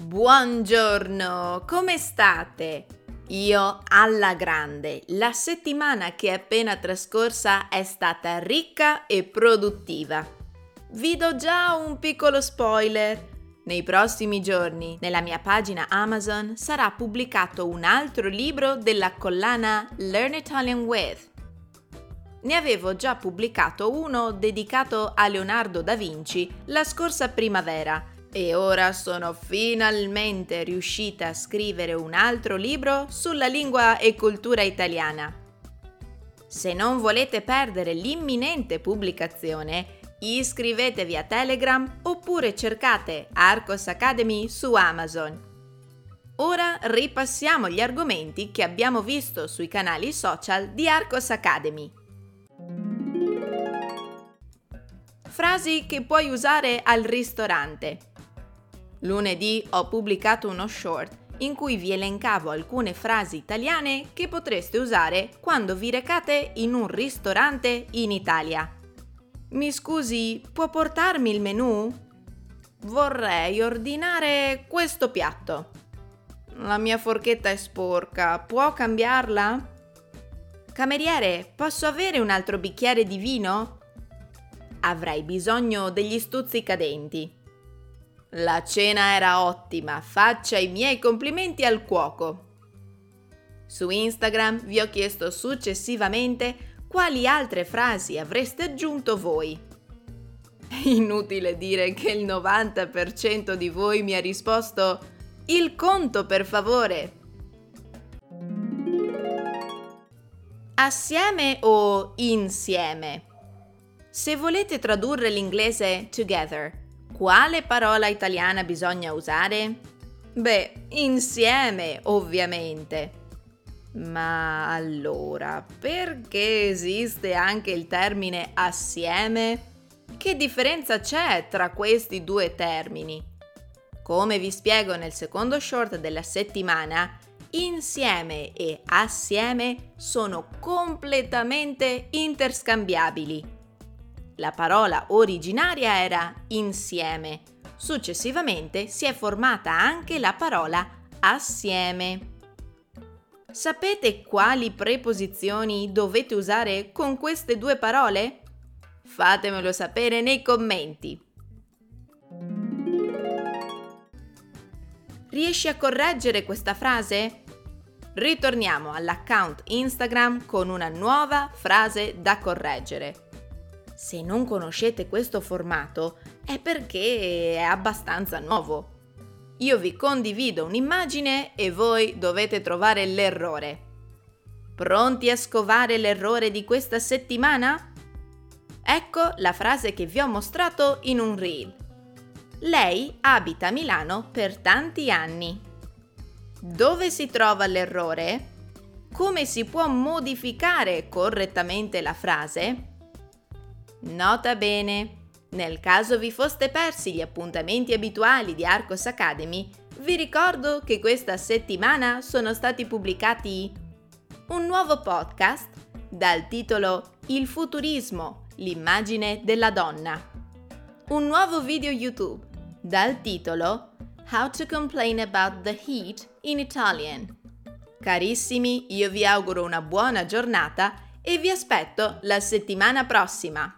Buongiorno, come state? Io alla grande. La settimana che è appena trascorsa è stata ricca e produttiva. Vi do già un piccolo spoiler. Nei prossimi giorni, nella mia pagina Amazon, sarà pubblicato un altro libro della collana Learn Italian With. Ne avevo già pubblicato uno dedicato a Leonardo da Vinci la scorsa primavera e ora sono finalmente riuscita a scrivere un altro libro sulla lingua e cultura italiana. Se non volete perdere l'imminente pubblicazione, iscrivetevi a Telegram oppure cercate Arcos Academy su Amazon. Ora ripassiamo gli argomenti che abbiamo visto sui canali social di Arcos Academy. Frasi che puoi usare al ristorante. Lunedì ho pubblicato uno short in cui vi elencavo alcune frasi italiane che potreste usare quando vi recate in un ristorante in Italia. Mi scusi, può portarmi il menù? Vorrei ordinare questo piatto. La mia forchetta è sporca, può cambiarla? Cameriere, posso avere un altro bicchiere di vino? Avrei bisogno degli stuzzicadenti. La cena era ottima, faccia i miei complimenti al cuoco. Su Instagram vi ho chiesto successivamente quali altre frasi avreste aggiunto voi. Inutile dire che il 90% di voi mi ha risposto il conto per favore. Assieme o insieme? Se volete tradurre l'inglese together, quale parola italiana bisogna usare? Beh, insieme, ovviamente. Ma allora, perché esiste anche il termine assieme? Che differenza c'è tra questi due termini? Come vi spiego nel secondo short della settimana, insieme e assieme sono completamente interscambiabili la parola originaria era insieme. Successivamente si è formata anche la parola assieme. Sapete quali preposizioni dovete usare con queste due parole? Fatemelo sapere nei commenti. Riesci a correggere questa frase? Ritorniamo all'account Instagram con una nuova frase da correggere. Se non conoscete questo formato è perché è abbastanza nuovo. Io vi condivido un'immagine e voi dovete trovare l'errore. Pronti a scovare l'errore di questa settimana? Ecco la frase che vi ho mostrato in un reel. Lei abita a Milano per tanti anni. Dove si trova l'errore? Come si può modificare correttamente la frase? Nota bene, nel caso vi foste persi gli appuntamenti abituali di Arcos Academy, vi ricordo che questa settimana sono stati pubblicati un nuovo podcast dal titolo Il futurismo, l'immagine della donna, un nuovo video YouTube dal titolo How to complain about the heat in Italian. Carissimi, io vi auguro una buona giornata e vi aspetto la settimana prossima.